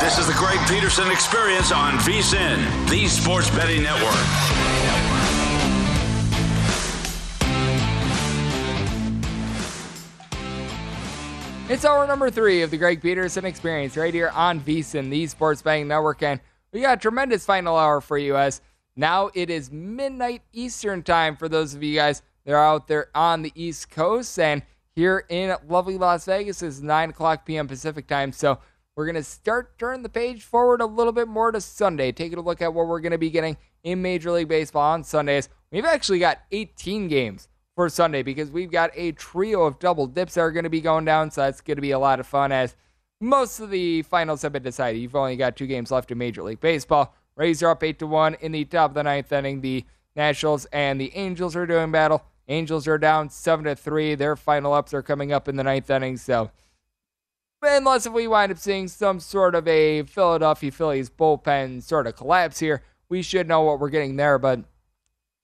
This is the Greg Peterson experience on VSIN, the Sports Betting Network. It's hour number three of the Greg Peterson experience right here on VSIN, the Sports Betting Network. And we got a tremendous final hour for you as now it is midnight Eastern time for those of you guys that are out there on the East Coast. And here in lovely Las Vegas is 9 o'clock p.m. Pacific time. So we're going to start turning the page forward a little bit more to Sunday, taking a look at what we're going to be getting in Major League Baseball on Sundays. We've actually got 18 games for Sunday because we've got a trio of double dips that are going to be going down. So that's going to be a lot of fun as most of the finals have been decided. You've only got two games left in Major League Baseball. Rays are up 8 to 1 in the top of the ninth inning. The Nationals and the Angels are doing battle. Angels are down 7 to 3. Their final ups are coming up in the ninth inning. So, unless if we wind up seeing some sort of a Philadelphia Phillies bullpen sort of collapse here, we should know what we're getting there. But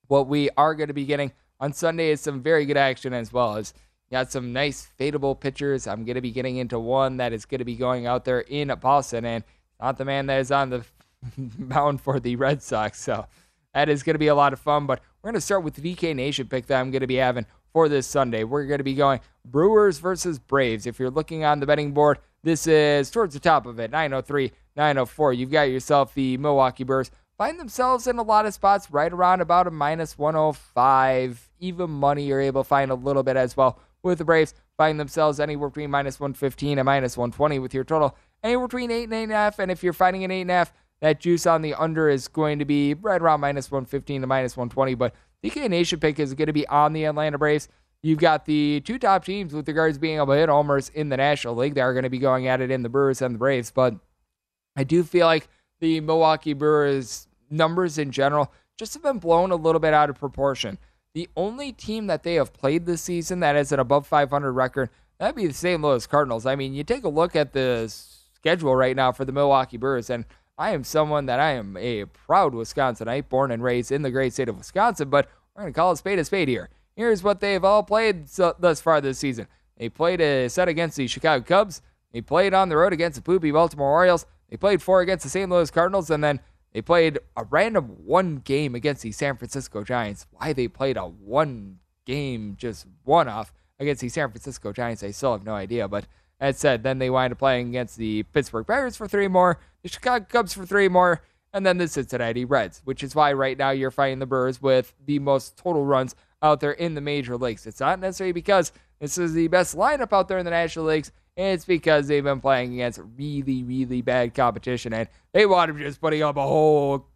what we are going to be getting on Sunday is some very good action as well as got some nice fadeable pitchers. I'm going to be getting into one that is going to be going out there in Boston and not the man that is on the mound for the Red Sox. So that is going to be a lot of fun. But we're going to start with the DK Nation pick that I'm going to be having for this Sunday. We're going to be going Brewers versus Braves. If you're looking on the betting board, this is towards the top of it 903, 904. You've got yourself the Milwaukee Brewers. Find themselves in a lot of spots right around about a minus 105. Even money you're able to find a little bit as well with the Braves. Find themselves anywhere between minus 115 and minus 120 with your total anywhere between 8 and 8.5. And if you're finding an 8.5, that juice on the under is going to be right around minus 115 to minus 120. But the DK Nation pick is going to be on the Atlanta Braves. You've got the two top teams with regards to being able to hit homers in the National League. They are going to be going at it in the Brewers and the Braves. But I do feel like the Milwaukee Brewers numbers in general just have been blown a little bit out of proportion. The only team that they have played this season that has an above 500 record, that'd be the St. Louis Cardinals. I mean, you take a look at the schedule right now for the Milwaukee Brewers, and I am someone that I am a proud Wisconsinite, born and raised in the great state of Wisconsin, but we're going to call a spade a spade here. Here's what they've all played so, thus far this season. They played a set against the Chicago Cubs. They played on the road against the poopy Baltimore Orioles. They played four against the St. Louis Cardinals, and then they played a random one game against the San Francisco Giants. Why they played a one game, just one off against the San Francisco Giants, I still have no idea. But that said, then they wind up playing against the Pittsburgh Pirates for three more, the Chicago Cubs for three more, and then the Cincinnati Reds, which is why right now you're fighting the Brewers with the most total runs out there in the major leagues. It's not necessarily because this is the best lineup out there in the National Leagues. It's because they've been playing against really, really bad competition, and they wound up just putting up a whole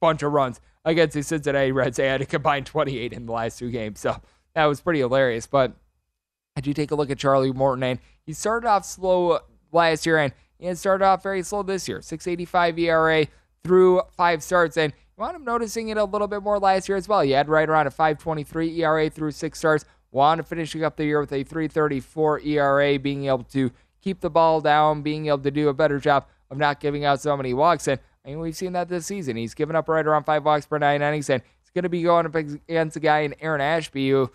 bunch of runs against the Cincinnati Reds. They had to combine 28 in the last two games, so that was pretty hilarious. But I do take a look at Charlie Morton, and he started off slow uh, last year, and he started off very slow this year. 6.85 ERA through five starts, and you wound up noticing it a little bit more last year as well. He had right around a 5.23 ERA through six starts. Up finishing up the year with a 3.34 ERA, being able to keep the ball down, being able to do a better job of not giving out so many walks. And I mean, we've seen that this season. He's given up right around five walks per nine innings, and he's going to be going up against a guy in Aaron Ashby who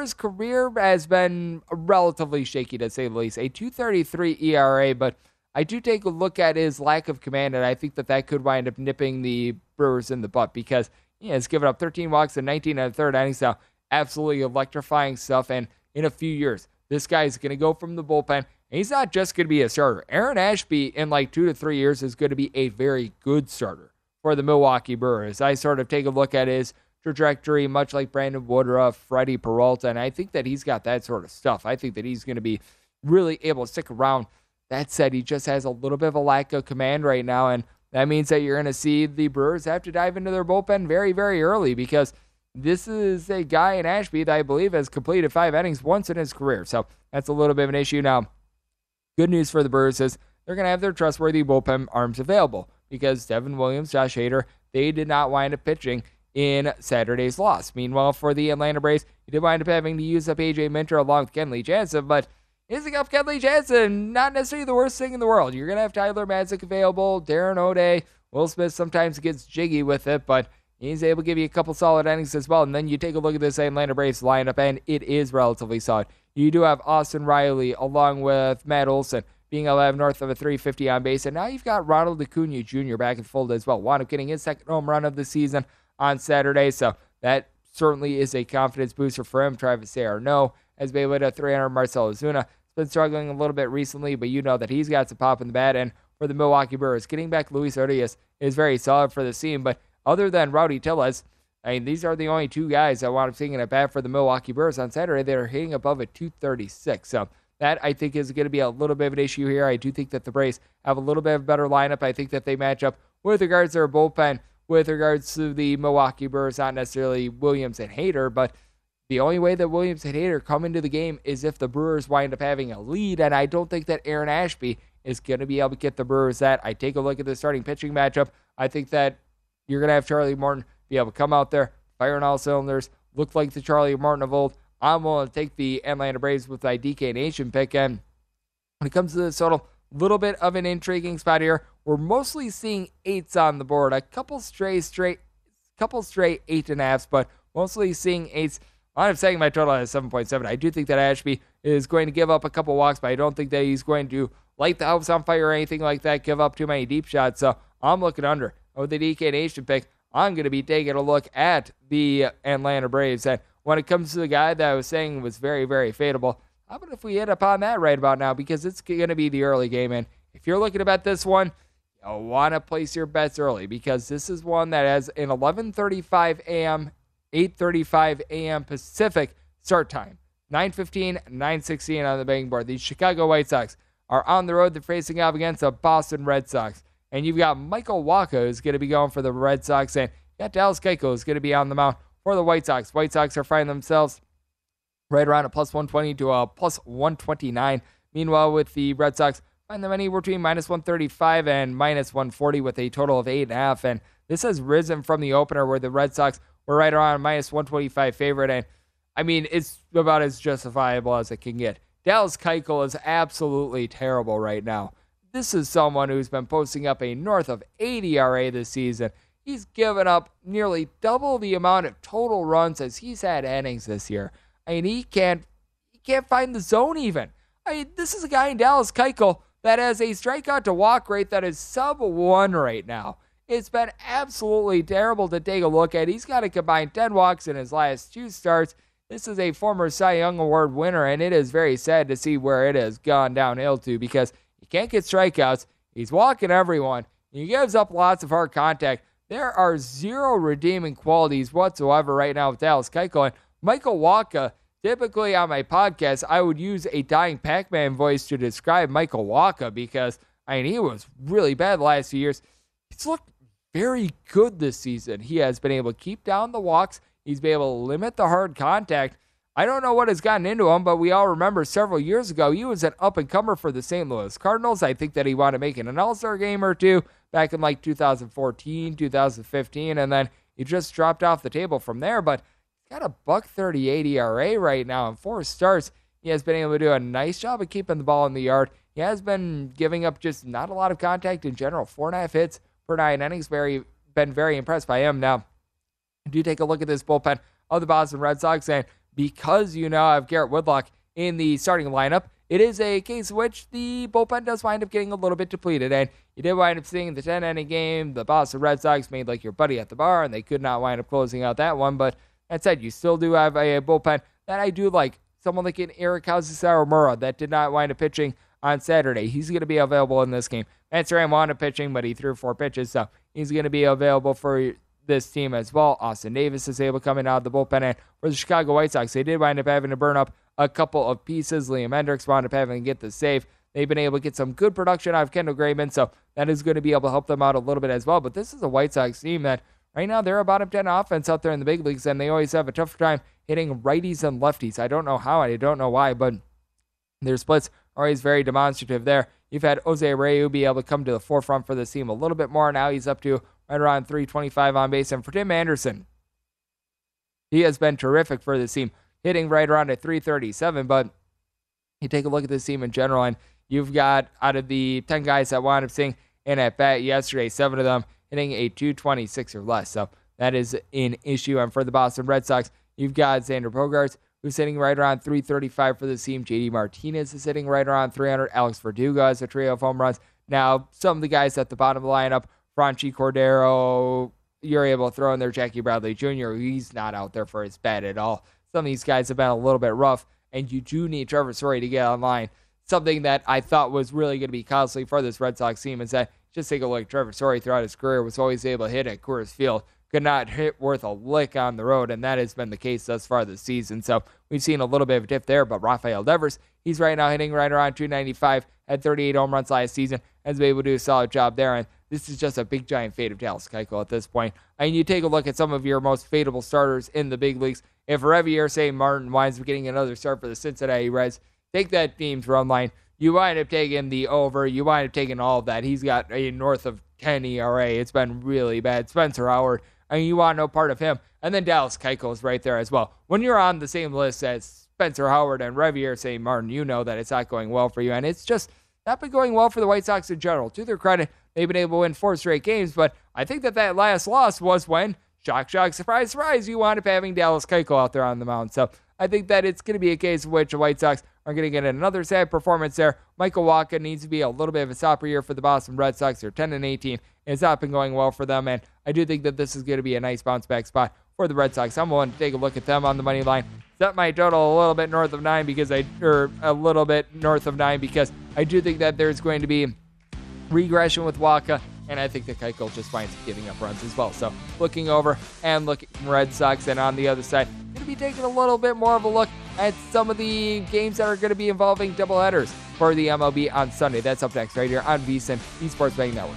his career has been relatively shaky to say the least. A 233 ERA, but I do take a look at his lack of command, and I think that that could wind up nipping the Brewers in the butt because he has given up 13 walks and 19 and a third innings now. Absolutely electrifying stuff, and in a few years, this guy is going to go from the bullpen. And he's not just going to be a starter. Aaron Ashby, in like two to three years, is going to be a very good starter for the Milwaukee Brewers. I sort of take a look at his trajectory, much like Brandon Woodruff, Freddie Peralta, and I think that he's got that sort of stuff. I think that he's going to be really able to stick around. That said, he just has a little bit of a lack of command right now, and that means that you're going to see the Brewers have to dive into their bullpen very, very early because this is a guy in Ashby that I believe has completed five innings once in his career. So that's a little bit of an issue. Now, good news for the Brewers is they're going to have their trustworthy bullpen arms available because Devin Williams, Josh Hader, they did not wind up pitching in Saturday's loss. Meanwhile, for the Atlanta Braves, he did wind up having to use up AJ Minter along with Kenley Jansen, but using up Kenley Jansen, not necessarily the worst thing in the world. You're going to have Tyler Matzek available, Darren O'Day, Will Smith sometimes gets jiggy with it, but he's able to give you a couple solid innings as well. And then you take a look at this Atlanta Braves lineup, and it is relatively solid. You do have Austin Riley along with Matt Olson being have north of a 350 on base. And now you've got Ronald Acuna Jr. back in fold as well. Wound up getting his second home run of the season on Saturday. So that certainly is a confidence booster for him. Travis d'Arnaud has been able to 300. Marcell Ozuna has been struggling a little bit recently, but you know that he's got some pop in the bat. And for the Milwaukee Brewers, getting back Luis Urias is very solid for the team. But other than Rowdy Tellez, I mean, these are the only two guys I want to seeing at bat for the Milwaukee Brewers on Saturday that are hitting above a 236. So that I think is going to be a little bit of an issue here. I do think that the Braves have a little bit of a better lineup. I think that they match up with regards to their bullpen with regards to the Milwaukee Brewers, not necessarily Williams and Hader, but the only way that Williams and Hader come into the game is if the Brewers wind up having a lead, and I don't think that Aaron Ashby is going to be able to get the Brewers that. I take a look at the starting pitching matchup. I think that you're going to have Charlie Morton be able to come out there, fire on all cylinders, look like the Charlie Morton of old. I'm willing to take the Atlanta Braves with my DK Nation pick. And when it comes to the total, little bit of an intriguing spot here. We're mostly seeing eights on the board, a couple stray straight, couple stray eight and a halfs, but mostly seeing eights. I'm saying my total is 7.7. I do think that Ashby is going to give up a couple walks, but I don't think that he's going to light the house on fire or anything like that, give up too many deep shots. So I'm looking under. With the DK Nation pick, I'm going to be taking a look at the Atlanta Braves. And when it comes to the guy that I was saying was very, very fadeable, how about if we hit upon that right about now? Because it's going to be the early game. And if you're looking to bet this one, you want to place your bets early because this is one that has an 11:35 a.m., 8:35 a.m. Pacific start time. 9:15, 9:16 on the betting board. The Chicago White Sox are on the road. They're facing off against the Boston Red Sox, and you've got Michael Wacha who's going to be going for the Red Sox, and you got Dallas Keuchel who's going to be on the mound for the White Sox. White Sox are finding themselves right around a plus 120 to a plus 129. Meanwhile, with the Red Sox, find them anywhere between minus 135 and minus 140 with a total of 8.5. And this has risen from the opener where the Red Sox were right around minus 125 favorite. And I mean, it's about as justifiable as it can get. Dallas Keuchel is absolutely terrible right now. This is someone who's been posting up a north of 80 RA this season. He's given up nearly double the amount of total runs as he's had innings this year. Mean, he can't he can't find the zone even. I mean, this is a guy in Dallas Keuchel that has a strikeout to walk rate that is sub one right now. It's been absolutely terrible to take a look at. He's got a combined 10 walks in his last two starts. This is a former Cy Young Award winner, and it is very sad to see where it has gone downhill to because he can't get strikeouts. He's walking everyone. He gives up lots of hard contact. There are zero redeeming qualities whatsoever right now with Dallas Keuchel. And Michael Wacha. typically on my podcast, I would use a dying Pac Man voice to describe Michael Wacha because, I mean, he was really bad the last few years. He's looked very good this season. He has been able to keep down the walks, he's been able to limit the hard contact. I don't know what has gotten into him, but we all remember several years ago he was an up and comer for the St. Louis Cardinals. I think that he wanted to make it an All Star game or two back in like 2014, 2015, and then he just dropped off the table from there. But got a buck 38 ERA right now and four starts. He has been able to do a nice job of keeping the ball in the yard. He has been giving up just not a lot of contact in general. Four and a half hits per nine innings. Very been very impressed by him. Now, do take a look at this bullpen of the Boston Red Sox and because you now have Garrett Whitlock in the starting lineup, it is a case in which the bullpen does wind up getting a little bit depleted. And you did wind up seeing the 10 inning game. The Boston Red Sox made like your buddy at the bar, and they could not wind up closing out that one. But that said, you still do have a, bullpen that I do like. Someone like an Eric Hosmer that did not wind up pitching on Saturday. He's going to be available in this game. Matt Strahm wound up pitching, but he threw four pitches, so he's going to be available for this team as well. Austin Davis is able coming out of the bullpen. And for the Chicago White Sox, they did wind up having to burn up a couple of pieces. Liam Hendriks wound up having to get the save. They've been able to get some good production out of Kendall Graveman, so that is going to be able to help them out a little bit as well. But this is a White Sox team that right now they're a bottom 10 offense out there in the big leagues, and they always have a tough time hitting righties and lefties. I don't know how, I don't know why, but their splits are always very demonstrative there. You've had Jose Abreu be able to come to the forefront for this team a little bit more. Now he's up to right around 325 on base. And for Tim Anderson, he has been terrific for this team, hitting right around at 337. But you take a look at this team in general, and you've got out of the 10 guys that wound up seeing in at bat yesterday, seven of them hitting a 226 or less. So that is an issue. And for the Boston Red Sox, you've got Xander Bogaerts, who's sitting right around 335 for the team. JD Martinez is sitting right around 300. Alex Verdugo has a trio of home runs. Now, some of the guys at the bottom of the lineup Franchy Cordero, you're able to throw in there Jackie Bradley Jr. He's not out there for his bat at all. Some of these guys have been a little bit rough, and you do need Trevor Story to get online. Something that I thought was really going to be costly for this Red Sox team is that just take a look. Trevor Story throughout his career was always able to hit at Coors Field could not hit worth a lick on the road, and that has been the case thus far this season. So we've seen a little bit of a dip there, but Rafael Devers, he's right now hitting right around 295, had 38 home runs last season, has been able to do a solid job there. And this is just a big giant fade of Dallas Keuchel at this point. I mean, you take a look at some of your most fadeable starters in the big leagues. If Javier Sanmartin winds up getting another start for the Cincinnati Reds, take that team's run line. You wind up taking the over. You wind up taking all of that. He's got a north of 10 ERA. It's been really bad. Spencer Howard I mean, you want no part of him. And then Dallas Keuchel is right there as well. When you're on the same list as Spencer Howard and Javier Sanmartin, you know that it's not going well for you. And it's just not been going well for the White Sox in general. To their credit, they've been able to win four straight games, but I think that that last loss was when, shock, shock, surprise, surprise, you wound up having Dallas Keuchel out there on the mound. So I think that it's going to be a case in which the White Sox are going to get another sad performance there. Michael Wacha needs to be a little bit of a stopper year for the Boston Red Sox. They're 10 and 18. It's not been going well for them, and I do think that this is going to be a nice bounce back spot for the Red Sox. I'm willing to take a look at them on the money line. Set my total a little bit north of nine because I, or a little bit north of nine because I do think that there's going to be regression with Wacha, and I think that Keuchel just finds giving up runs as well. So looking over and looking Red Sox, and on the other side, going to be taking a little bit more of a look at some of the games that are going to be involving doubleheaders for the MLB on Sunday. That's up next right here on VSIN Esports Betting Network.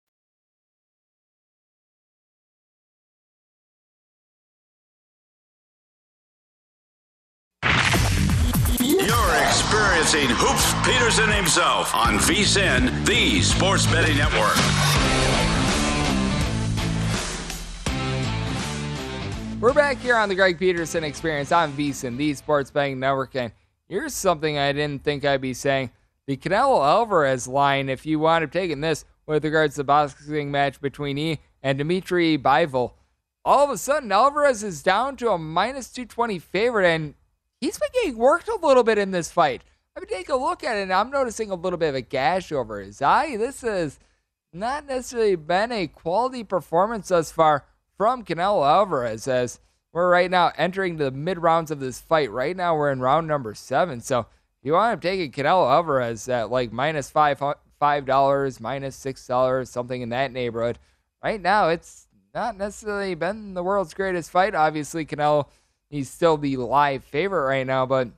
Experiencing Hoops Peterson himself on VSIN, the Sports Betting Network. We're back here on the Greg Peterson Experience on VSIN, the Sports Betting Network, and here's something I didn't think I'd be saying: the Canelo Alvarez line. If you wound up taking this with regards to the boxing match between E and Dimitri Bivol, all of a sudden Alvarez is down to a minus 220 favorite, and he's been getting worked a little bit in this fight. I mean, take a look at it, and I'm noticing a little bit of a gash over his eye. This has not necessarily been a quality performance thus far from Canelo Alvarez, as we're right now entering the mid rounds of this fight. Right now, we're in round number seven. So, if you want to take it, Canelo Alvarez at like minus five five dollars, minus six dollars, something in that neighborhood. Right now, it's not necessarily been the world's greatest fight. Obviously, Canelo he's still the live favorite right now, but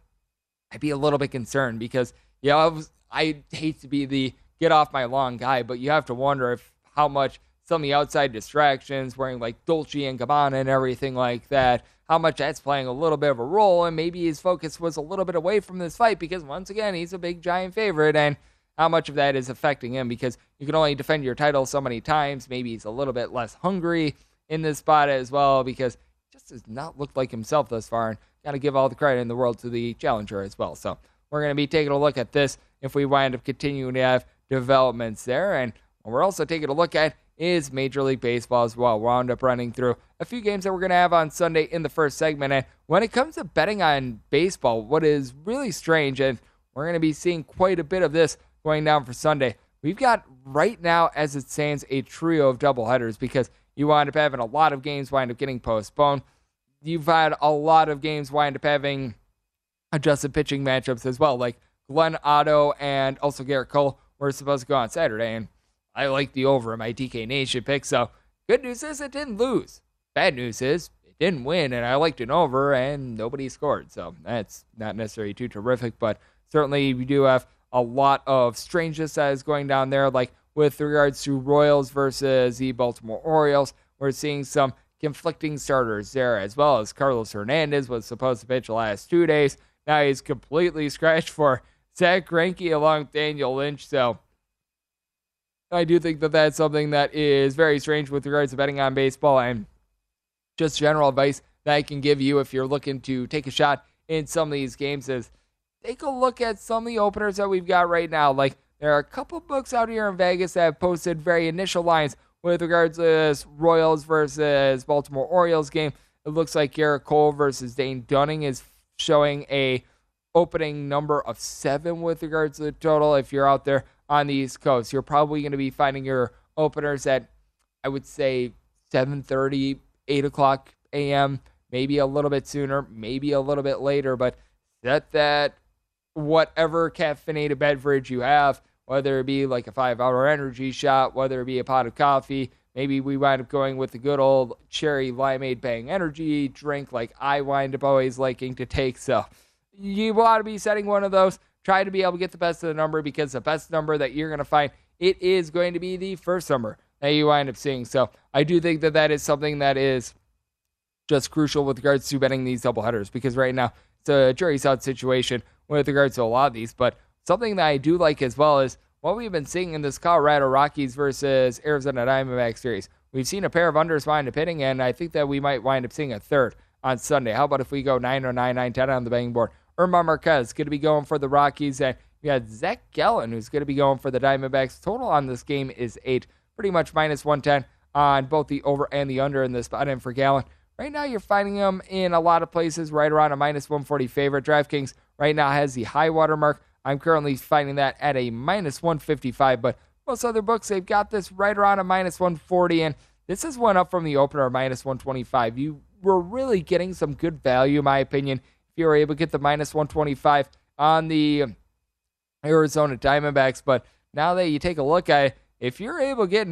I'd be a little bit concerned because yeah, I, was, I hate to be the get off my lawn guy, but you have to wonder if how much some of the outside distractions, wearing like Dolce and Gabbana and everything like that, how much that's playing a little bit of a role, and maybe his focus was a little bit away from this fight because once again he's a big giant favorite, and how much of that is affecting him because you can only defend your title so many times. Maybe he's a little bit less hungry in this spot as well because just does not look like himself thus far. And got to give all the credit in the world to the challenger as well. So we're going to be taking a look at this if we wind up continuing to have developments there. And we're also taking a look at is Major League Baseball as well. We'll wound up running through a few games that we're going to have on Sunday in the first segment. And when it comes to betting on baseball, what is really strange, and we're going to be seeing quite a bit of this going down for Sunday. We've got right now, as it stands, a trio of doubleheaders because you wind up having a lot of games wind up getting postponed. You've had a lot of games wind up having adjusted pitching matchups as well, like Glenn Otto and also Gerrit Cole were supposed to go on Saturday, and I like the over in my DK Nation pick. So good news is it didn't lose. Bad news is it didn't win, and I liked an over, and nobody scored. So that's not necessarily too terrific, but certainly we do have a lot of strangeness that is going down there, like with regards to Royals versus the Baltimore Orioles. We're seeing some conflicting starters there, as well as Carlos Hernandez was supposed to pitch the last two days. Now he's completely scratched for Zack Greinke along with Daniel Lynch. So I do think that that's something that is very strange with regards to betting on baseball and just general advice that I can give you if you're looking to take a shot in some of these games is take a look at some of the openers that we've got right now. Like there are a couple books out here in Vegas that have posted very initial lines with regards to this Royals versus Baltimore Orioles game. It looks like Gerrit Cole versus Dane Dunning is showing a opening number of seven with regards to the total. If you're out there on the East Coast, you're probably going to be finding your openers at I would say 7:30, 8 o'clock a.m. Maybe a little bit sooner, maybe a little bit later, but set that whatever caffeinated beverage you have, whether it be like a five hour energy shot, whether it be a pot of coffee. Maybe we wind up going with the good old cherry limeade bang energy drink like I wind up always liking to take. So you want to be setting one of those. Try to be able to get the best of the number because the best number that you're going to find, it is going to be the first number that you wind up seeing. So I do think that that is something that is just crucial with regards to betting these double headers because right now it's a jury's out situation with regards to a lot of these. But something that I do like as well is what we've been seeing in this Colorado Rockies versus Arizona Diamondbacks series. We've seen a pair of unders wind up hitting, and I think that we might wind up seeing a third on Sunday. How about if we go 9 or 9, 9 10 on the betting board? German Marquez going to be going for the Rockies, and you got Zac Gallen who's going to be going for the Diamondbacks. Total on this game is eight, pretty much minus 110 on both the over and the under in this spot. And for Gallen, right now you're finding him in a lot of places right around a minus 140 favorite. DraftKings right now has the high water mark. I'm currently finding that at a minus 155, but most other books they've got this right around a minus 140, and this is one up from the opener minus 125. You were really getting some good value, in my opinion, if you were able to get the minus 125 on the Arizona Diamondbacks. But now that you take a look at it, if you're able to get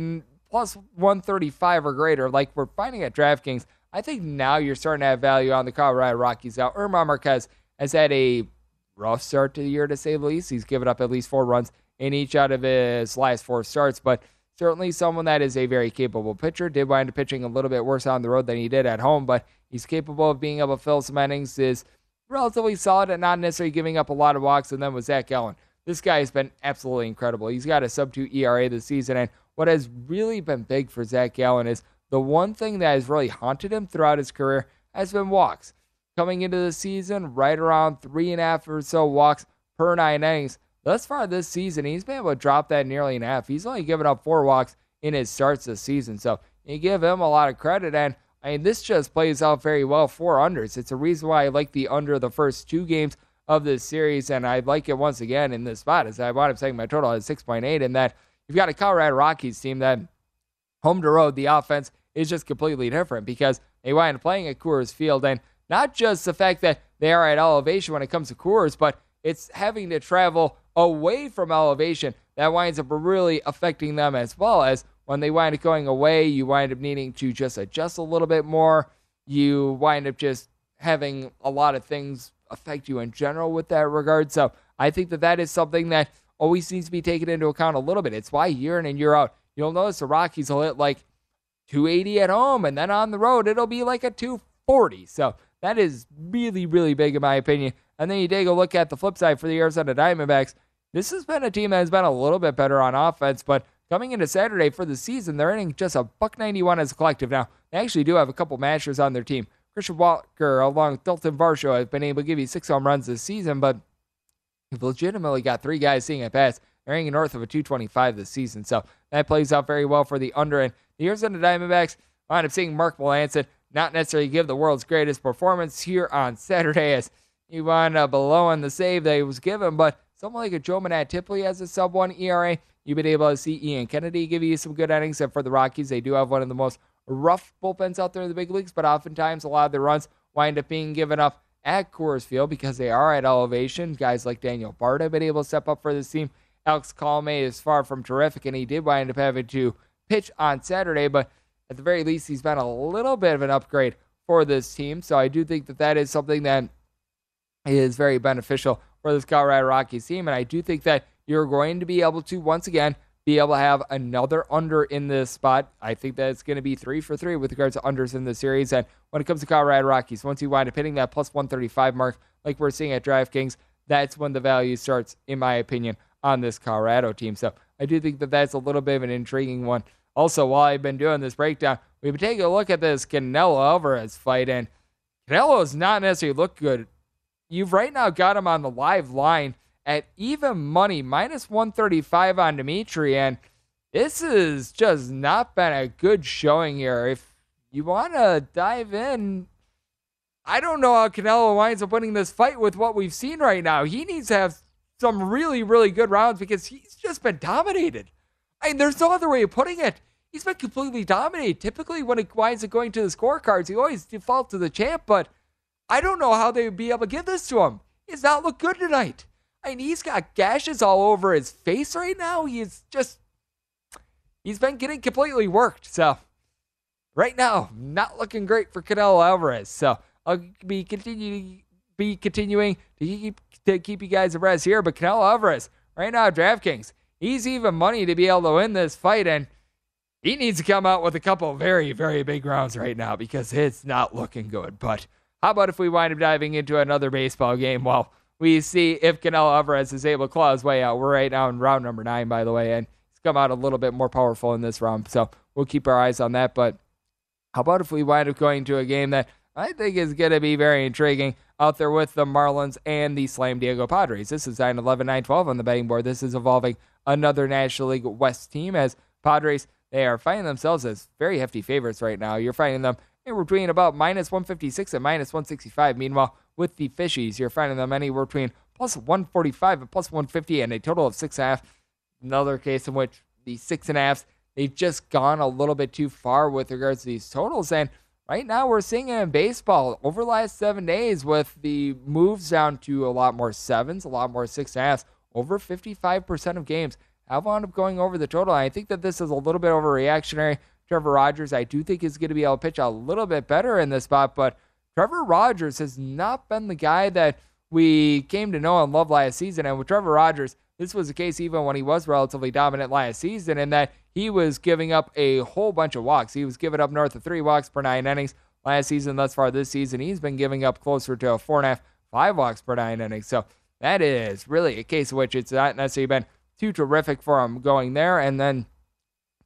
plus 135 or greater, like we're finding at DraftKings, I think now you're starting to have value on the Colorado Rockies. Now, German Marquez has had a rough start to the year, to say the least. He's given up at least four runs in each out of his last four starts, but certainly someone that is a very capable pitcher. Did wind up pitching a little bit worse on the road than he did at home, but he's capable of being able to fill some innings. Is relatively solid and not necessarily giving up a lot of walks. And then with Zac Gallen, this guy has been absolutely incredible. He's got a sub two ERA this season, and what has really been big for Zac Gallen is the one thing that has really haunted him throughout his career has been walks. Coming into the season, right around three and a half or so walks per nine innings. Thus far this season, he's been able to drop that nearly in half. He's only given up four walks in his starts this season. So you give him a lot of credit. And I mean, this just plays out very well for unders. It's a reason why I like the under the first two games of this series. And I like it once again in this spot as I wound up saying my total is 6.8 and that you've got a Colorado Rockies team that home to road, the offense is just completely different because they wind up playing at Coors Field. And not just the fact that they are at elevation when it comes to Coors, but it's having to travel away from elevation that winds up really affecting them as well as when they wind up going away, you wind up needing to just adjust a little bit more. You wind up just having a lot of things affect you in general with that regard. So I think that that is something that always needs to be taken into account a little bit. It's why year in and year out, you'll notice the Rockies will hit like 280 at home, and then on the road, it'll be like a 240. So that is really, really big in my opinion. And then you take a look at the flip side for the Arizona Diamondbacks. This has been a team that has been a little bit better on offense, but coming into Saturday for the season, they're earning just a buck 91 as a collective. Now, they actually do have a couple mashers on their team. Christian Walker, along with Dalton Varsho, have been able to give you six home runs this season, but you've legitimately got three guys seeing at bats. They're hanging north of a 225 this season. So that plays out very well for the under. And the Arizona Diamondbacks wind up seeing Mark Melancon not necessarily give the world's greatest performance here on Saturday as he wound up below on the save that he was given. But someone like a Joe Mantiply has a sub one ERA. You've been able to see Ian Kennedy give you some good innings. And for the Rockies, they do have one of the most rough bullpens out there in the big leagues, but oftentimes a lot of the runs wind up being given up at Coors Field because they are at elevation. Guys like Daniel Bard have been able to step up for this team. Alex Colome is far from terrific, and he did wind up having to pitch on Saturday, but at the very least, he's been a little bit of an upgrade for this team. So I do think that that is something that is very beneficial for this Colorado Rockies team. And I do think that you're going to be able to, once again, be able to have another under in this spot. I think that it's going to be three for three with regards to unders in the series. And when it comes to Colorado Rockies, once you wind up hitting that plus 135 mark, like we're seeing at DraftKings, that's when the value starts, in my opinion, on this Colorado team. So I do think that that's a little bit of an intriguing one. Also, while I've been doing this breakdown, we've been taking a look at this Canelo Alvarez fight, and Canelo's not necessarily looked good. You've right now got him on the live line at even money, minus 135 on Dimitri. And this has just not been a good showing here. If you want to dive in, I don't know how Canelo winds up winning this fight with what we've seen right now. He needs to have some really, really good rounds because he's just been dominated. I there's no other way of putting it. He's been completely dominated. Typically, when it winds up going to the scorecards, he always defaults to the champ, but I don't know how they would be able to give this to him. He's not looked good tonight. I mean, he's got gashes all over his face right now. He's just, he's been getting completely worked. So, right now, not looking great for Canelo Alvarez. So, I'll be continuing, be continuing to keep to keep you guys abreast here. But Canelo Alvarez, right now, DraftKings, he's even money to be able to win this fight, and he needs to come out with a couple very, very big rounds right now because it's not looking good. But how about if we wind up diving into another baseball game? Well we see if Canelo Alvarez is able to claw his way out. We're right now in round number nine, by the way, and he's come out a little bit more powerful in this round. So we'll keep our eyes on that. But how about if we wind up going to a game that I think is going to be very intriguing out there with the Marlins and the Slam Diego Padres? This is 9 11 9 12 on the betting board. This is involving another National League West team as Padres. They are finding themselves as very hefty favorites right now. You're finding them anywhere between about minus 156 and minus 165. Meanwhile, with the fishies. You're finding them anywhere between plus 145 and plus 150 and a total of six and a half. Another case in which the six and a half, they've just gone a little bit too far with regards to these totals. And right now we're seeing it in baseball over the last seven days with the moves down to a lot more sevens, a lot more six and a half. Over 55% of games have wound up going over the total. I think that this is a little bit overreactionary. Trevor Rogers, I do think is going to be able to pitch a little bit better in this spot, but Trevor Rogers has not been the guy that we came to know and love last season. And with Trevor Rogers, this was the case even when he was relatively dominant last season, in that he was giving up a whole bunch of walks. He was giving up north of three walks per nine innings last season. Thus far this season, he's been giving up closer to a four and a half, five walks per nine innings. So that is really a case in which it's not necessarily been too terrific for him going there. And then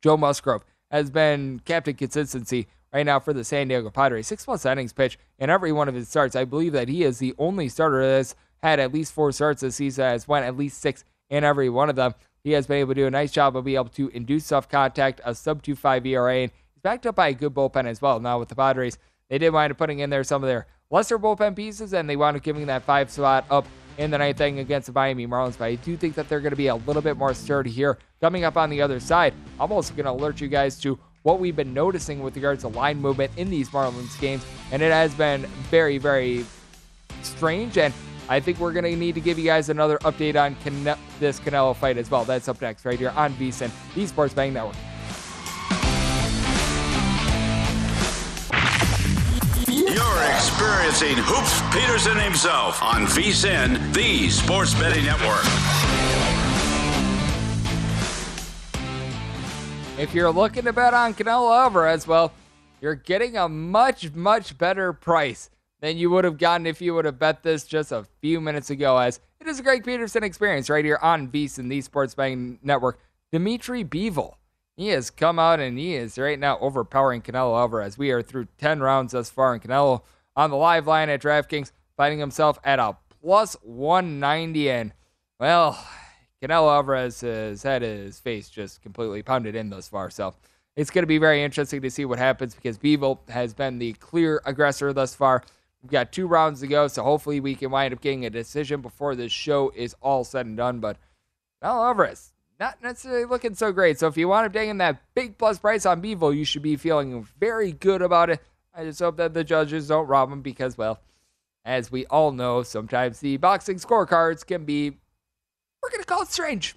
Joe Musgrove has been captain consistency right now for the San Diego Padres. Six plus innings pitch in every one of his starts. I believe that he is the only starter that's had at least four starts this season, has went at least six in every one of them. He has been able to do a nice job of being able to induce soft contact, a sub 2.5 ERA, and he's backed up by a good bullpen as well. Now with the Padres, they did wind up putting in there some of their lesser bullpen pieces, and they wound up giving that five spot up in the ninth inning against the Miami Marlins. But I do think that they're going to be a little bit more sturdy here. Coming up on the other side, I'm also going to alert you guys to what we've been noticing with regards to line movement in these Marlins games, and it has been very, very strange. And I think we're going to need to give you guys another update on this Canelo fight as well. That's up next, right here on VSIN, the Sports Betting Network. Experiencing Hoops Peterson himself on VSIN, the Sports Betting Network. If you're looking to bet on Canelo Alvarez, well, you're getting a much, much better price than you would have gotten if you would have bet this just a few minutes ago, as it is a Greg Peterson experience right here on VSIN, the Sports Betting Network. Dimitri Bivol, he has come out and he is right now overpowering Canelo Alvarez. We are through 10 rounds thus far, and Canelo on the live line at DraftKings, finding himself at a plus 190. And, well, Canelo Alvarez has had his face just completely pounded in thus far. So it's going to be very interesting to see what happens because Bivol has been the clear aggressor thus far. We've got two rounds to go, so hopefully we can wind up getting a decision before this show is all said and done. But Canelo Alvarez, not necessarily looking so great. So if you wind up taking that big plus price on Bivol, you should be feeling very good about it. I just hope that the judges don't rob him because, well, as we all know, sometimes the boxing scorecards can be we're going to call it strange.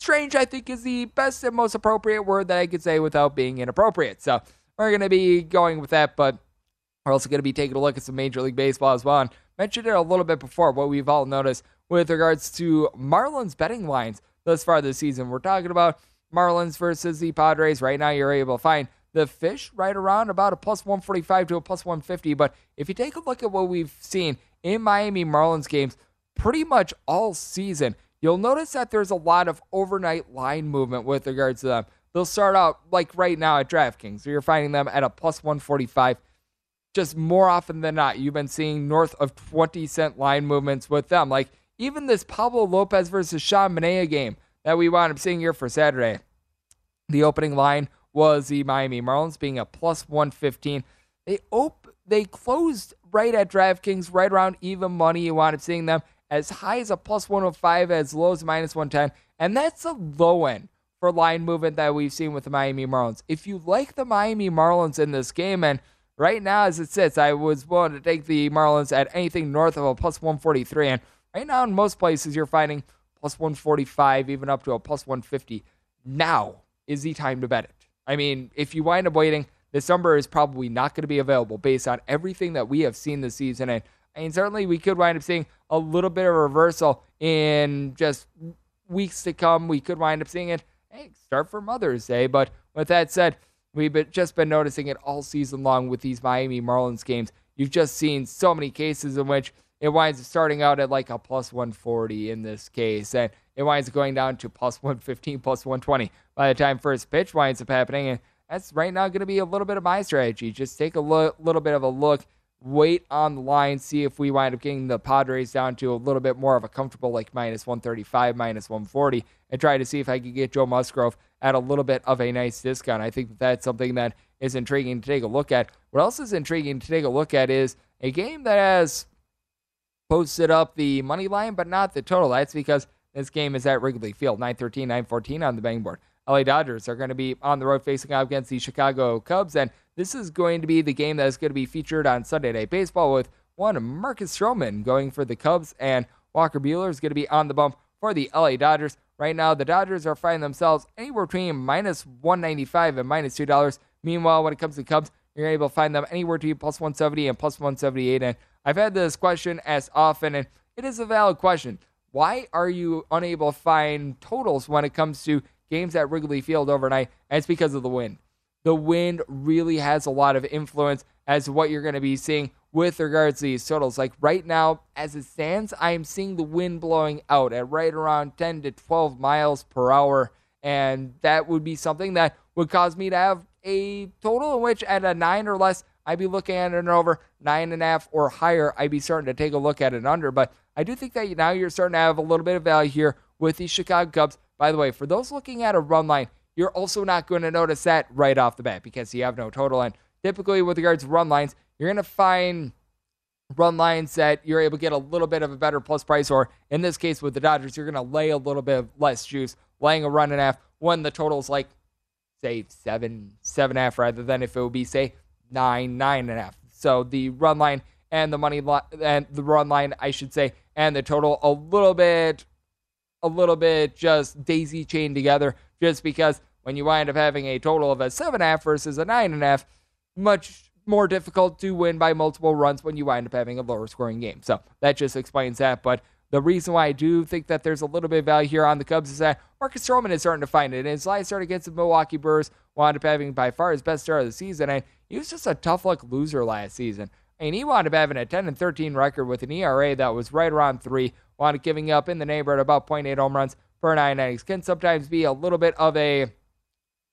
Strange, I think, is the best and most appropriate word that I could say without being inappropriate. So we're going to be going with that, but we're also going to be taking a look at some Major League Baseball as well. And mentioned it a little bit before, what we've all noticed with regards to Marlins betting lines thus far this season. We're talking about Marlins versus the Padres. Right now, you're able to find the fish right around about a plus 145 to a plus 150. But if you take a look at what we've seen in Miami Marlins games pretty much all season, you'll notice that there's a lot of overnight line movement with regards to them. They'll start out like right now at DraftKings, so you're finding them at a plus 145. Just more often than not, you've been seeing north of 20 cent line movements with them. Like even this Pablo Lopez versus Sean Manaea game that we wound up seeing here for Saturday. The opening line was the Miami Marlins being a plus 115. They op- they closed right at DraftKings, right around even money. You up seeing them as high as a plus 105, as low as minus 110. And that's a low end for line movement that we've seen with the Miami Marlins. If you like the Miami Marlins in this game, and right now as it sits, I was willing to take the Marlins at anything north of a plus 143. And right now in most places, you're finding plus 145, even up to a plus 150. Now is the time to bet it. I mean, if you wind up waiting, this number is probably not going to be available based on everything that we have seen this season. And mean, certainly we could wind up seeing a little bit of reversal in just weeks to come. We could wind up seeing it. Hey, start for Mother's Day. But with that said, we've been, just been noticing it all season long with these Miami Marlins games. You've just seen so many cases in which it winds starting out at like a plus 140 in this case, and it winds going down to plus 115, plus 120 by the time first pitch winds up happening. And that's right now going to be a little bit of my strategy. Just take a lo- little bit of a look, wait on the line, see if we wind up getting the Padres down to a little bit more of a comfortable like minus 135, minus 140, and try to see if I could get Joe Musgrove at a little bit of a nice discount. I think that that's something that is intriguing to take a look at. What else is intriguing to take a look at is a game that has posted up the money line, but not the total. That's because this game is at Wrigley Field, 913, 914 on the betting board. LA Dodgers are going to be on the road facing off against the Chicago Cubs, and this is going to be the game that is going to be featured on Sunday Night Baseball with one Marcus Stroman going for the Cubs, and Walker Buehler is going to be on the bump for the LA Dodgers. Right now, the Dodgers are finding themselves anywhere between minus 195 and minus $2. Meanwhile, when it comes to Cubs, you're able to find them anywhere between plus 170 and plus 178. And I've had this question asked often, and it is a valid question. Why are you unable to find totals when it comes to games at Wrigley Field overnight? And it's because of the wind. The wind really has a lot of influence as to what you're going to be seeing with regards to these totals. Like right now, as it stands, I am seeing the wind blowing out at right around 10 to 12 miles per hour. And that would be something that would cause me to have a total in which at a nine or less, I'd be looking at an over nine and a half or higher. I'd be starting to take a look at an under. But I do think that now you're starting to have a little bit of value here with the Chicago Cubs. By the way, for those looking at a run line, you're also not going to notice that right off the bat because you have no total. And typically, with regards to run lines, you're going to find run lines that you're able to get a little bit of a better plus price, or in this case with the Dodgers, you're going to lay a little bit of less juice, laying a run and a half when the total's like, say, seven, seven and a half, rather than if it would be, say, nine, nine and a half. So the run line and the money line, and the run line, I should say, and the total a little bit, a little bit just daisy chained together, just because when you wind up having a total of a seven and a half versus a nine and a half, much more difficult to win by multiple runs when you wind up having a lower scoring game. So that just explains that. But the reason why I do think that there's a little bit of value here on the Cubs is that Marcus Stroman is starting to find it. And his last start against the Milwaukee Brewers wound up having by far his best start of the season. And he was just a tough luck loser last season. I mean, he wound up having a 10 and 13 record with an ERA that was right around three, wound up giving up in the neighborhood about 0.8 home runs per nine innings. Can sometimes be a little bit of a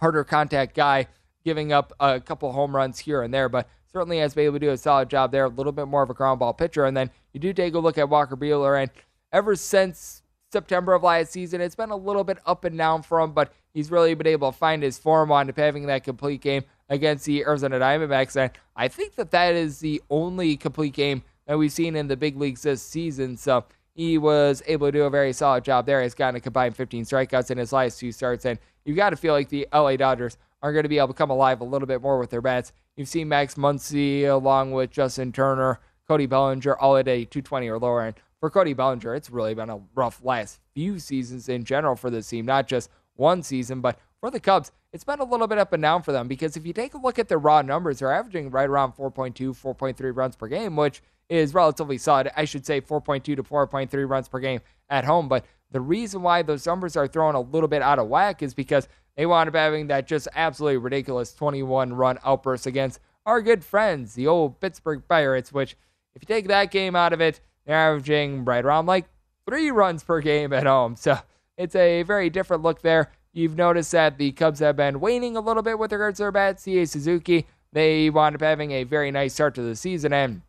harder contact guy, giving up a couple home runs here and there, but certainly has been able to do a solid job there. A little bit more of a ground ball pitcher. And then you do take a look at Walker Buehler, and ever since September of last season, it's been a little bit up and down for him, but he's really been able to find his form on having that complete game against the Arizona Diamondbacks. And I think that that is the only complete game that we've seen in the big leagues this season. So he was able to do a very solid job there. He's gotten a combined 15 strikeouts in his last two starts. And you've got to feel like the LA Dodgers are going to be able to come alive a little bit more with their bats. You've seen Max Muncy along with Justin Turner, Cody Bellinger, all at a 220 or lower. And for Cody Bellinger, it's really been a rough last few seasons in general for this team, not just one season, but for the Cubs, it's been a little bit up and down for them because if you take a look at their raw numbers, they're averaging right around 4.2, 4.3 runs per game, which is relatively solid. I should say 4.2 to 4.3 runs per game at home, but The reason why those numbers are thrown a little bit out of whack is because they wound up having that just absolutely ridiculous 21 run outburst against our good friends, the old Pittsburgh Pirates, which, if you take that game out of it, they're averaging right around like three runs per game at home. So it's a very different look there. You've noticed that the Cubs have been waning a little bit with regards to their bat. Seiya Suzuki, they wound up having a very nice start to the season, and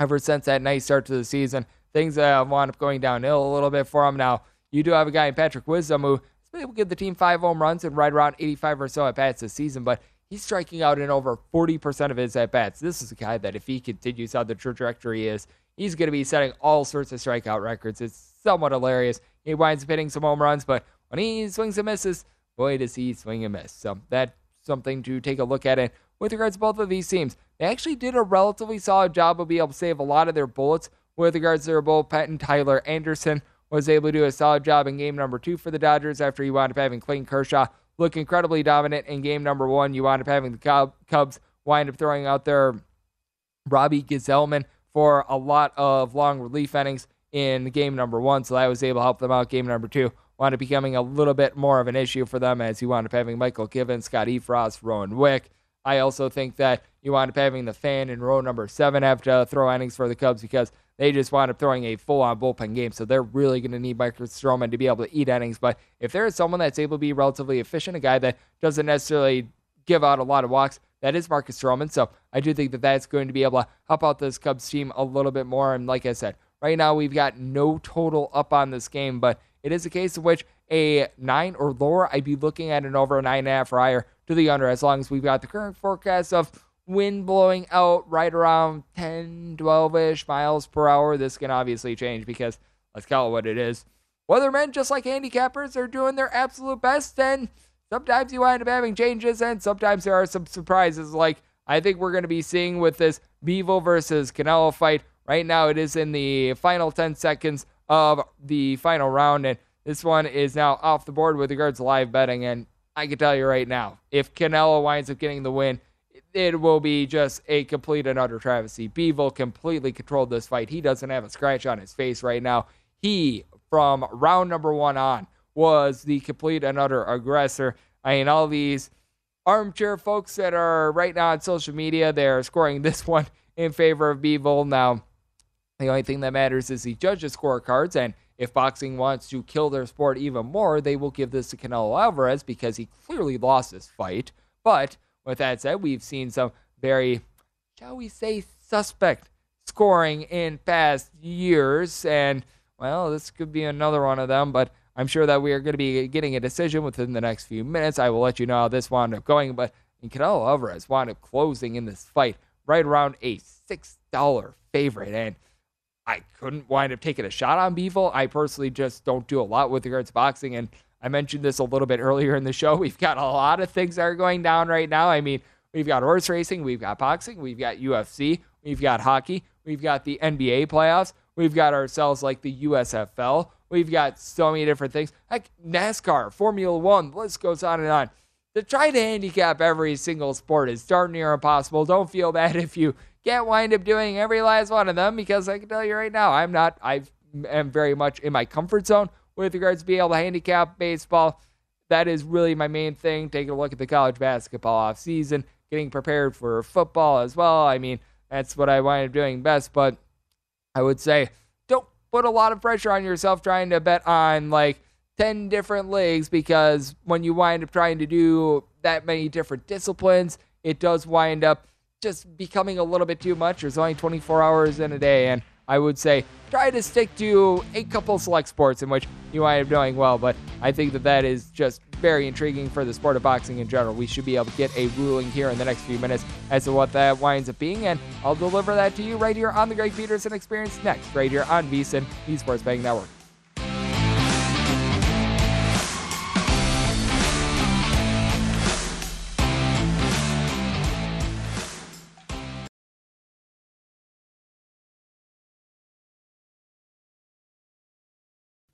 ever since that nice start to the season, things have wound up going downhill a little bit for them. Now, you do have a guy in Patrick Wisdom who able to give the team five home runs and right around 85 or so at bats this season, but he's striking out in over 40% of his at bats. This is a guy that, if he continues on the trajectory he is, he's going to be setting all sorts of strikeout records. It's somewhat hilarious. He winds up hitting some home runs, but when he swings and misses, boy, does he swing and miss. So that's something to take a look at. And with regards to both of these teams, they actually did a relatively solid job of being able to save a lot of their bullets with regards to their bullpen. Tyler Anderson was able to do a solid job in game number two for the Dodgers after he wound up having Clayton Kershaw look incredibly dominant in game number one. You wound up having the Cubs wind up throwing out their Robbie Gsellman for a lot of long relief innings in game number one, so that was able to help them out. Game number two wound up becoming a little bit more of an issue for them as you wound up having Mychal Givens, Scott Effross, Rowan Wick. I also think that you wound up having the fan in row number seven have to throw innings for the Cubs because they just wound up throwing a full on bullpen game. So they're really going to need Marcus Stroman to be able to eat innings. But if there is someone that's able to be relatively efficient, a guy that doesn't necessarily give out a lot of walks, that is Marcus Stroman. So I do think that that's going to be able to help out this Cubs team a little bit more. And like I said, right now we've got no total up on this game, but it is a case of which a nine or lower, I'd be looking at an over a nine and a half or higher to the under as long as we've got the current forecast of wind blowing out right around 10, 12 ish miles per hour. This can obviously change because let's call it what it is. Weathermen, just like handicappers, are doing their absolute best, and sometimes you wind up having changes, and sometimes there are some surprises, like I think we're going to be seeing with this Bivol versus Canelo fight. Right now, it is in the final 10 seconds of the final round, and this one is now off the board with regards to live betting. And I can tell you right now, if Canelo winds up getting the win, it will be just a complete and utter travesty. Bivol completely controlled this fight. He doesn't have a scratch on his face right now. He, from round number one on, was the complete and utter aggressor. I mean, all these armchair folks that are right now on social media, they're scoring this one in favor of Bivol. Now, the only thing that matters is the judges' scorecards, and if boxing wants to kill their sport even more, they will give this to Canelo Alvarez because he clearly lost this fight. But with that said, we've seen some very, shall we say, suspect scoring in past years. And, well, this could be another one of them, but I'm sure that we are going to be getting a decision within the next few minutes. I will let you know how this wound up going. But Canelo Alvarez wound up closing in this fight right around a $6 favorite. And I couldn't wind up taking a shot on Bivol. I personally just don't do a lot with regards to boxing. And I mentioned this a little bit earlier in the show. We've got a lot of things that are going down right now. I mean, we've got horse racing, we've got boxing, we've got UFC, we've got hockey, we've got the NBA playoffs, we've got ourselves like the USFL, we've got so many different things like NASCAR, Formula One, the list goes on and on. To try to handicap every single sport is darn near impossible. Don't feel bad if you can't wind up doing every last one of them because I can tell you right now, I'm not, I am very much in my comfort zone with regards to being able to handicap baseball. That is really my main thing. Taking a look at the college basketball off season, getting prepared for football as well. I mean, that's what I wind up doing best. But I would say don't put a lot of pressure on yourself trying to bet on like 10 different leagues because when you wind up trying to do that many different disciplines, it does wind up just becoming a little bit too much. There's only 24 hours in a day, and I would say try to stick to a couple select sports in which you might have doing well. But I think that that is just very intriguing for the sport of boxing in general. We should be able to get a ruling here in the next few minutes as to what that winds up being, and I'll deliver that to you right here on the Greg Peterson Experience next, right here on VSIN, the Sports Betting Network.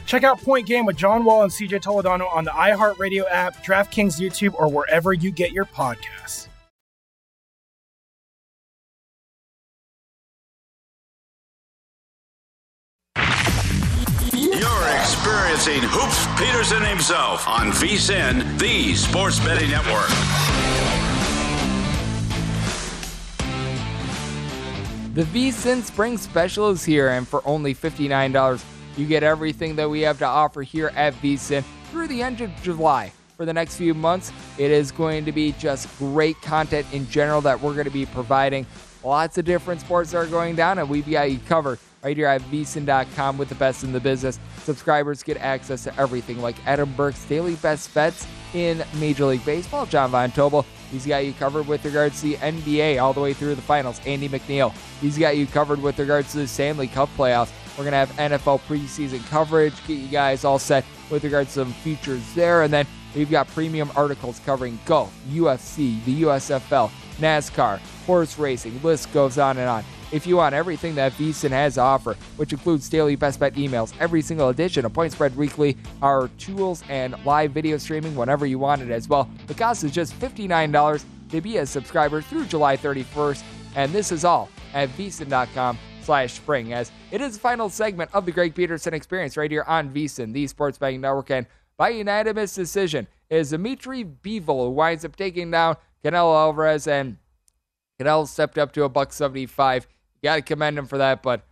Check out Point Game with John Wall and CJ Toledano on the iHeartRadio app, DraftKings YouTube, or wherever you get your podcasts. You're experiencing Hoops Peterson himself on VSIN, the Sports Betting Network. The VSIN Spring Special is here, and for only $59, you get everything that we have to offer here at VSIN through the end of July. For the next few months, it is going to be just great content in general that we're going to be providing. Lots of different sports are going down, and we've got you covered right here at vsin.com with the best in the business. Subscribers get access to everything like Adam Burke's daily best bets in Major League Baseball. John Von Tobel, he's got you covered with regards to the NBA all the way through the finals. Andy McNeil, he's got you covered with regards to the Stanley Cup playoffs. We're going to have NFL preseason coverage, get you guys all set with regards to some features there. And then we've got premium articles covering golf, UFC, the USFL, NASCAR, horse racing, list goes on and on. If you want everything that VSIN has to offer, which includes daily best bet emails, every single edition of Point Spread Weekly, our tools, and live video streaming whenever you want it as well, the cost is just $59 to be a subscriber through July 31st. And this is all at VSIN.com slash spring, as it is the final segment of the Greg Peterson experience right here on VSIN, the Sports Betting Network. And by unanimous decision, is Dmitry Bivol who winds up taking down Canelo Alvarez, and Canelo stepped up to a buck 75. You got to commend him for that, but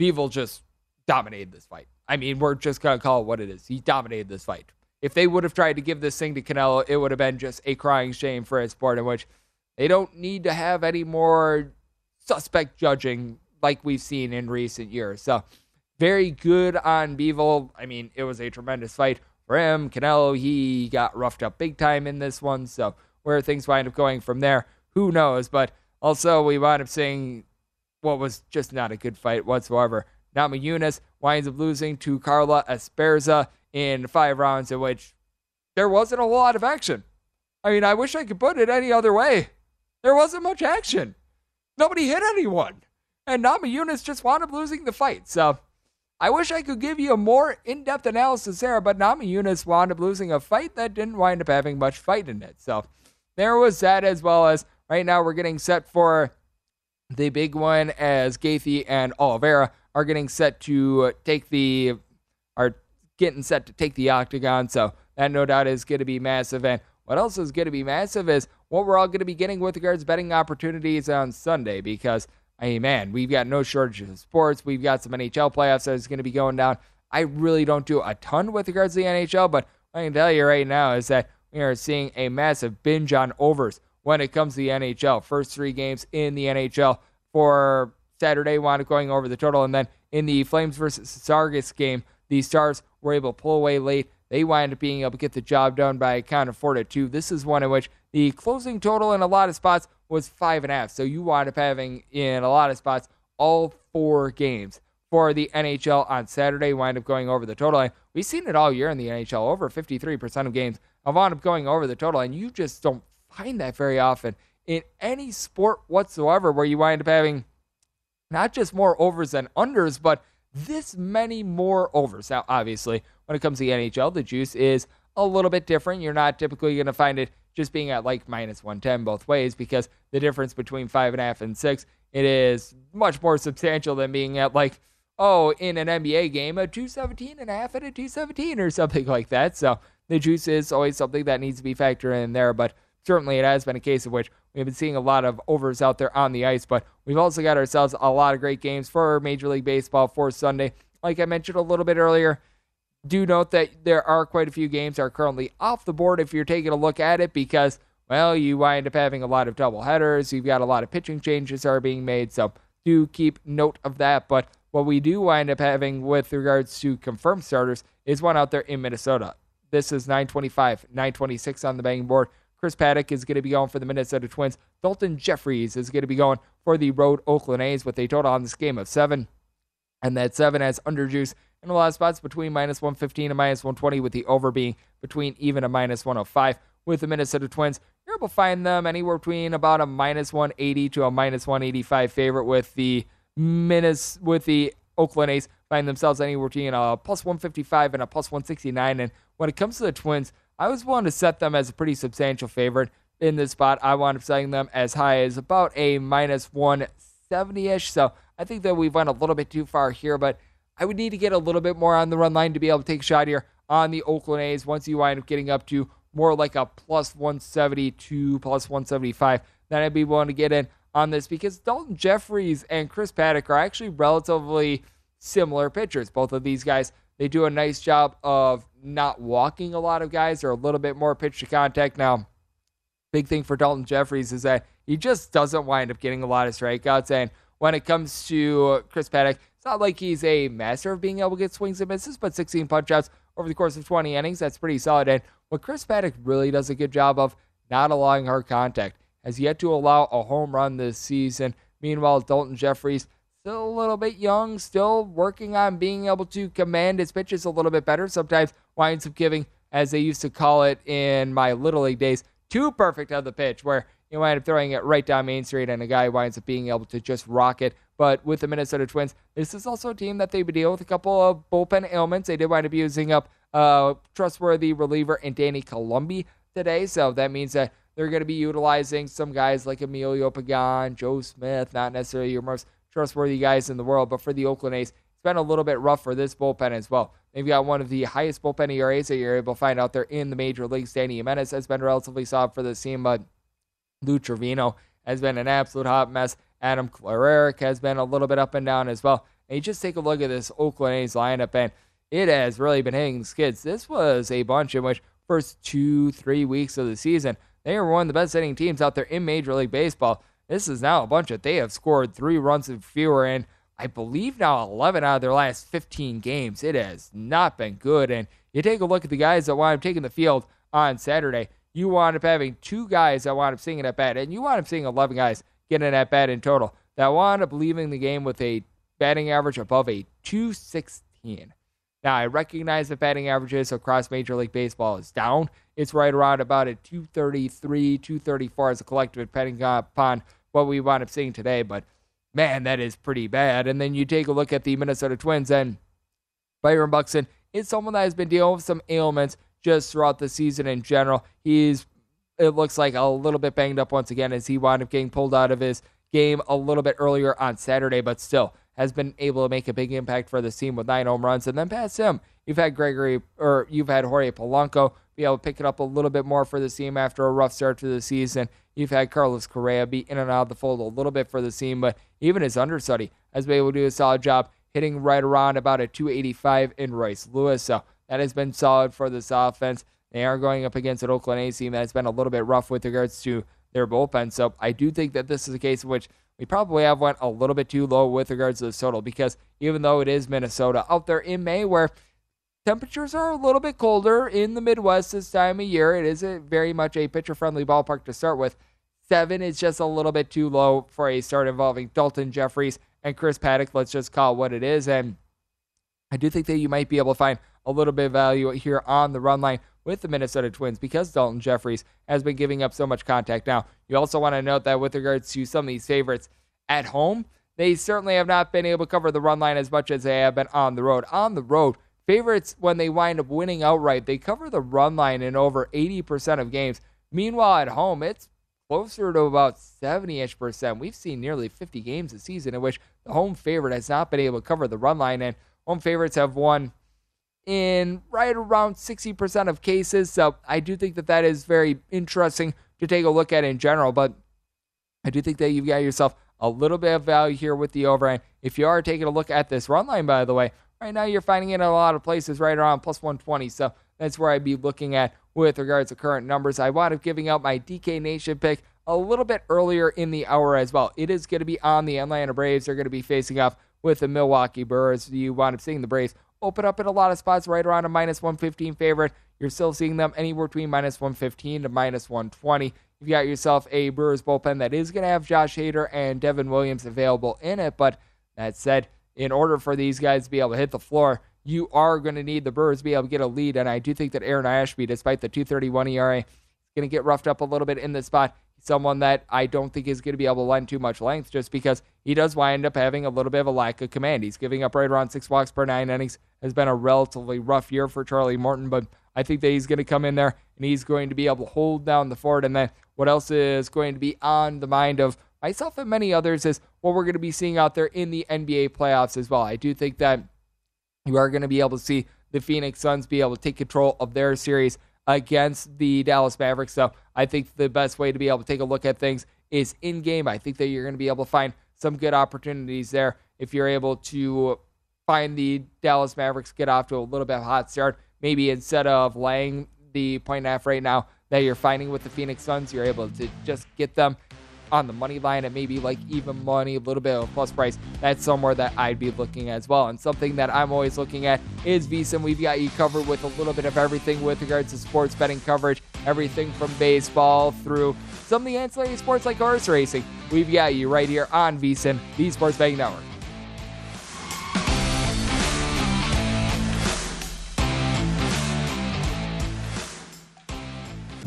Bivol just dominated this fight. I mean, we're just going to call it what it is. He dominated this fight. If they would have tried to give this thing to Canelo, it would have been just a crying shame for a sport in which they don't need to have any more suspect judging like we've seen in recent years. So, very good on Bivol. I mean, it was a tremendous fight for him. Canelo, he got roughed up big time in this one. So, where things wind up going from there, who knows? But also, we wind up seeing what was just not a good fight whatsoever. Namajunas winds up losing to Carla Esparza in five rounds, in which there wasn't a whole lot of action. I mean, I wish I could put it any other way. There wasn't much action. Nobody hit anyone. And Namajunas just wound up losing the fight. So I wish I could give you a more in depth analysis there, but Namajunas wound up losing a fight that didn't wind up having much fight in it. So there was that, as well as right now we're getting set for the big one as Gaethje and Oliveira are getting set to take the are getting set to take the octagon. So that no doubt is going to be massive. And what else is going to be massive is what we're all going to be getting with regards betting opportunities on Sunday because I mean, man, we've got no shortage of sports. We've got some NHL playoffs that is going to be going down. I really don't do a ton with regards to the NHL, but I can tell you right now is that we are seeing a massive binge on overs when it comes to the NHL. First three games in the NHL for Saturday wound up going over the total, and then in the Flames versus Stars game, the Stars were able to pull away late. They wind up being able to get the job done by a count of four to two. This is one in which the closing total in a lot of spots was five and a half. So you wind up having in a lot of spots all four games for the NHL on Saturday wind up going over the total. And we've seen it all year in the NHL. Over 53% of games have wound up going over the total, and you just don't find that very often in any sport whatsoever where you wind up having not just more overs than unders, but this many more overs. Now, obviously, when it comes to the NHL, the juice is a little bit different. You're not typically going to find it just being at like minus 110 both ways because the difference between five and a half and six it is much more substantial than being at like oh in an NBA game a 217 and a half and a 217 or something like that. So the juice is always something that needs to be factored in there, but certainly it has been a case of which we've been seeing a lot of overs out there on the ice, but we've also got ourselves a lot of great games for Major League Baseball for Sunday. Like I mentioned a little bit earlier, do note that there are quite a few games are currently off the board if you're taking a look at it because, well, you wind up having a lot of double headers. You've got a lot of pitching changes are being made. So do keep note of that. But what we do wind up having with regards to confirmed starters is one out there in Minnesota. This is 925, 926 on the betting board. Chris Paddack is going to be going for the Minnesota Twins. Dalton Jefferies is going to be going for the road Oakland A's with a total on this game of seven. And that seven has underjuice in a lot of spots between minus 115 and minus 120, with the over being between even a minus 105. With the Minnesota Twins, you're able to find them anywhere between about a minus 180 to a minus 185 favorite, with the Minnes, with the Oakland A's find themselves anywhere between a plus 155 and a plus 169. And when it comes to the Twins, I was willing to set them as a pretty substantial favorite in this spot. I wound up setting them as high as about a minus 170 ish. So I think that we've went a little bit too far here, but I would need to get a little bit more on the run line to be able to take a shot here on the Oakland A's once you wind up getting up to more like a plus 172, plus 175. Then I'd be willing to get in on this because Dalton Jefferies and Chris Paddack are actually relatively similar pitchers. Both of these guys, they do a nice job of not walking a lot of guys or a little bit more pitch to contact. Now, big thing for Dalton Jefferies is that he just doesn't wind up getting a lot of strikeouts. And when it comes to Chris Paddack, not like he's a master of being able to get swings and misses, but 16 punch outs over the course of 20 innings, that's pretty solid. And what Chris Paddack really does a good job of, not allowing hard contact, has yet to allow a home run this season. Meanwhile, Dalton Jefferies, still a little bit young, still working on being able to command his pitches a little bit better. Sometimes winds up giving, as they used to call it in my Little League days, too perfect of the pitch, where you wind up throwing it right down Main Street, and a guy winds up being able to just rock it but with the Minnesota Twins, this is also a team that they deal with a couple of bullpen ailments. They did wind up using up a trustworthy reliever in Danny Coulombe today, so that means that they're going to be utilizing some guys like Emilio Pagan, Joe Smith, not necessarily your most trustworthy guys in the world, but for the Oakland A's, it's been a little bit rough for this bullpen as well. They've got one of the highest bullpen ERAs that you're able to find out there in the major leagues. Dany Jimenez has been relatively soft for this team, but Lou Trivino has been an absolute hot mess. Adam Kolarek has been a little bit up and down as well. And you just take a look at this Oakland A's lineup, and it has really been hitting skids. This was a bunch in which first two, three weeks of the season, they were one of the best hitting teams out there in Major League Baseball. This is now a bunch that they have scored three runs and fewer in, I believe now 11 out of their last 15 games. It has not been good. And you take a look at the guys that wound up taking the field on Saturday. You wound up having two guys that wound up seeing it at bat, and you wound up seeing 11 guys getting at bat in total that wound up leaving the game with a batting average above a 216. Now, I recognize that batting averages across Major League Baseball is down. It's right around about a 233, 234 as a collective, depending upon what we wound up seeing today. But man, that is pretty bad. And then you take a look at the Minnesota Twins, and Byron Buxton is someone that has been dealing with some ailments just throughout the season in general. He's, it looks like, a little bit banged up once again as he wound up getting pulled out of his game a little bit earlier on Saturday, but still has been able to make a big impact for the team with nine home runs. And then past him, you've had Gregory or you've had Jorge Polanco be able to pick it up a little bit more for the team after a rough start to the season. You've had Carlos Correa be in and out of the fold a little bit for the team, but even his understudy has been able to do a solid job hitting right around about a 285 in Royce Lewis. So that has been solid for this offense. They are going up against an Oakland A's team that's been a little bit rough with regards to their bullpen. So I do think that this is a case in which we probably have went a little bit too low with regards to the total because even though it is Minnesota out there in May where temperatures are a little bit colder in the Midwest this time of year, it is a very much a pitcher friendly ballpark to start with. Seven is just a little bit too low for a start involving Dalton Jefferies and Chris Paddack. Let's just call what it is. And I do think that you might be able to find a little bit of value here on the run line with the Minnesota Twins because Dalton Jefferies has been giving up so much contact. Now, you also want to note that with regards to some of these favorites at home, they certainly have not been able to cover the run line as much as they have been on the road. On the road, favorites, when they wind up winning outright, they cover the run line in over 80% of games. Meanwhile, at home, it's closer to about 70 ish percent. We've seen nearly 50 games this season in which the home favorite has not been able to cover the run line, and home favorites have won in right around 60% of cases. So I do think that that is very interesting to take a look at in general, but I do think that you've got yourself a little bit of value here with the over. And if you are taking a look at this run line, by the way, right now you're finding it in a lot of places right around plus 120. So that's where I'd be looking at with regards to current numbers. I wound up giving out my DK Nation pick a little bit earlier in the hour as well. It is going to be on the Atlanta Braves. They're going to be facing off with the Milwaukee Brewers. You wound up seeing the Braves open up in a lot of spots right around a minus 115 favorite. You're still seeing them anywhere between minus 115 to minus 120. You've got yourself a Brewers bullpen that is going to have Josh Hader and Devin Williams available in it. But that said, in order for these guys to be able to hit the floor, you are going to need the Brewers to be able to get a lead. And I do think that Aaron Ashby, despite the 231 ERA, going to get roughed up a little bit in this spot. someone that I don't think is going to be able to lend too much length just because he does wind up having a little bit of a lack of command. He's giving up right around six walks per nine innings. Has been a relatively rough year for Charlie Morton, but I think that he's going to come in there and he's going to be able to hold down the fort. And then what else is going to be on the mind of myself and many others is what we're going to be seeing out there in the NBA playoffs as well. I do think that you are going to be able to see the Phoenix Suns be able to take control of their series against the Dallas Mavericks. So I think the best way to be able to take a look at things is in game. I think that you're going to be able to find some good opportunities there if you're able to find the Dallas Mavericks get off to a little bit of a hot start. Maybe instead of laying the point and a half right now that you're finding with the Phoenix Suns, you're able to just get them on the money line at maybe like even money, a little bit of a plus price, that's somewhere that I'd be looking as well. And something that I'm always looking at is VSiN. We've got you covered with a little bit of everything with regards to sports betting coverage, everything from baseball through some of the ancillary sports like horse racing. We've got you right here on VSiN, the Sports Betting Network.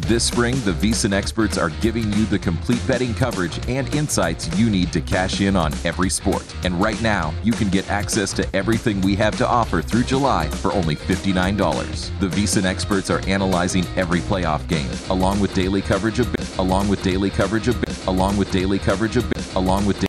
This spring, the VSiN experts are giving you the complete betting coverage and insights you need to cash in on every sport. And right now, you can get access to everything we have to offer through July for only $59. The VSiN experts are analyzing every playoff game, along with daily coverage of along with daily coverage of along with daily coverage of along with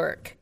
Work.